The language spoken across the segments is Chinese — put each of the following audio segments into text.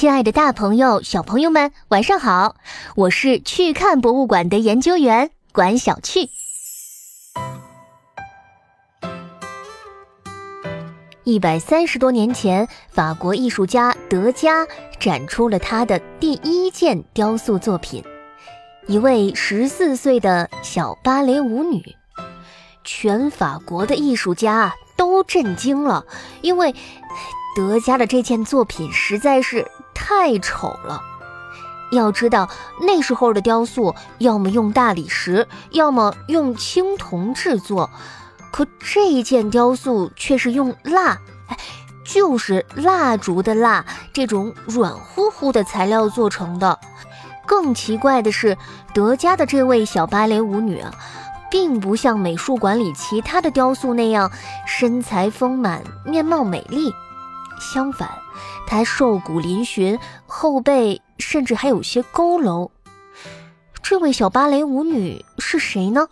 亲爱的，大朋友、小朋友们，晚上好！我是去看博物馆的研究员管小趣。一百三十多年前，法国艺术家德加展出了他的第一件雕塑作品——一位十四岁的小芭蕾舞女。全法国的艺术家都震惊了，因为德加的这件作品实在是太丑了。要知道，那时候的雕塑要么用大理石，要么用青铜制作，可这件雕塑却是用蜡，哎，就是蜡烛的蜡这种软乎乎的材料做成的。更奇怪的是，德加的这位小芭蕾舞女。并不像美术馆里其他的雕塑那样身材丰满、面貌美丽，相反，她瘦骨嶙峋，后背甚至还有些佝偻。这位小芭蕾舞女是谁呢？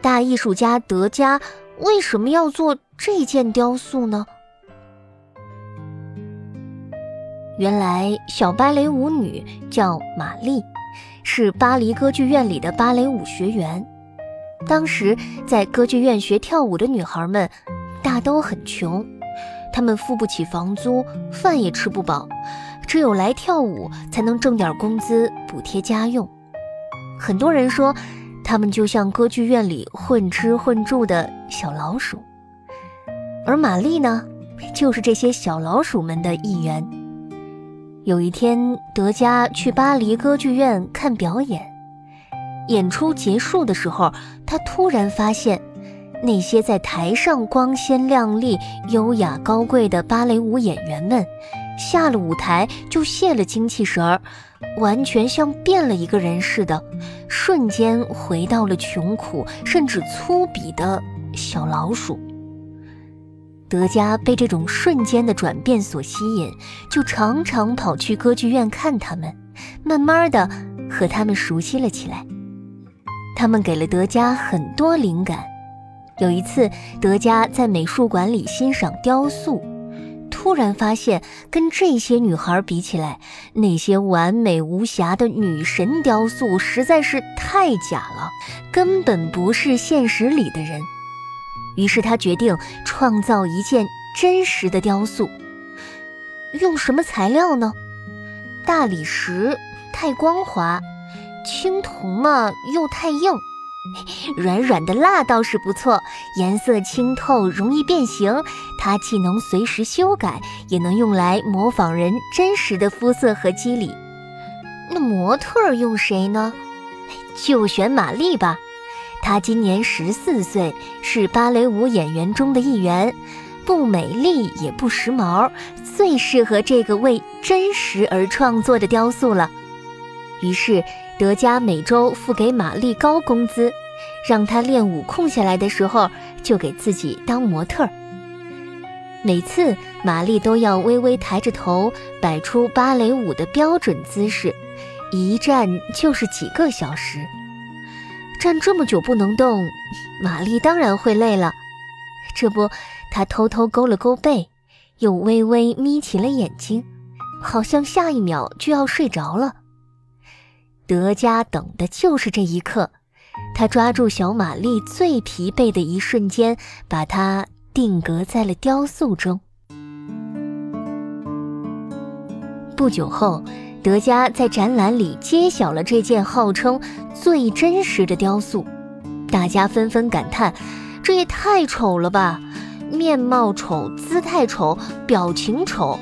大艺术家德加为什么要做这件雕塑呢？原来，小芭蕾舞女叫玛丽，是巴黎歌剧院里的芭蕾舞学员。当时在歌剧院学跳舞的女孩们，大都很穷，他们付不起房租，饭也吃不饱，只有来跳舞才能挣点工资补贴家用。很多人说，他们就像歌剧院里混吃混住的小老鼠，而玛丽呢，就是这些小老鼠们的一员。有一天，德加去巴黎歌剧院看表演。演出结束的时候，他突然发现，那些在台上光鲜亮丽、优雅高贵的芭蕾舞演员们，下了舞台就泄了精气神儿，完全像变了一个人似的，瞬间回到了穷苦甚至粗鄙的小老鼠。德加被这种瞬间的转变所吸引，就常常跑去歌剧院看他们，慢慢的和他们熟悉了起来。他们给了德加很多灵感。有一次，德加在美术馆里欣赏雕塑，突然发现跟这些女孩比起来，那些完美无瑕的女神雕塑实在是太假了，根本不是现实里的人。于是他决定创造一件真实的雕塑。用什么材料呢？大理石太光滑。青铜嘛，又太硬，软软的蜡倒是不错，颜色清透，容易变形。它既能随时修改，也能用来模仿人真实的肤色和肌理。那模特用谁呢？就选玛丽吧。她今年十四岁，是芭蕾舞演员中的一员，不美丽也不时髦，最适合这个为真实而创作的雕塑了。于是。德加每周付给玛丽高工资，让她练舞空下来的时候就给自己当模特。每次玛丽都要微微抬着头，摆出芭蕾舞的标准姿势，一站就是几个小时。站这么久不能动，玛丽当然会累了。这不，她偷偷勾了勾背，又微微眯起了眼睛，好像下一秒就要睡着了。德加等的就是这一刻，他抓住小玛丽最疲惫的一瞬间，把她定格在了雕塑中。不久后，德加在展览里揭晓了这件号称最真实的雕塑，大家纷纷感叹：“这也太丑了吧！面貌丑，姿态丑，表情丑，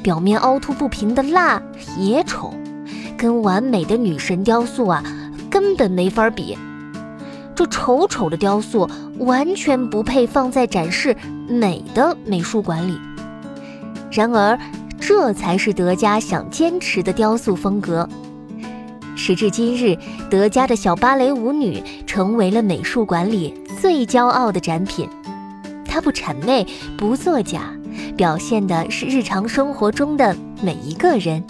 表面凹凸不平的蜡也丑。”跟完美的女神雕塑啊，根本没法比。这丑丑的雕塑完全不配放在展示美的美术馆里。然而，这才是德加想坚持的雕塑风格。时至今日，德加的小芭蕾舞女成为了美术馆里最骄傲的展品。她不谄媚，不作假，表现的是日常生活中的每一个人。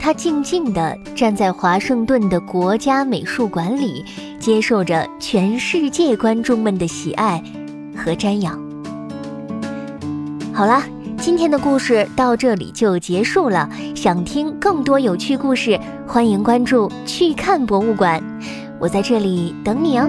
他静静地站在华盛顿的国家美术馆里，接受着全世界观众们的喜爱和瞻仰。好啦，今天的故事到这里就结束了。想听更多有趣故事，欢迎关注“去看博物馆”，我在这里等你哦。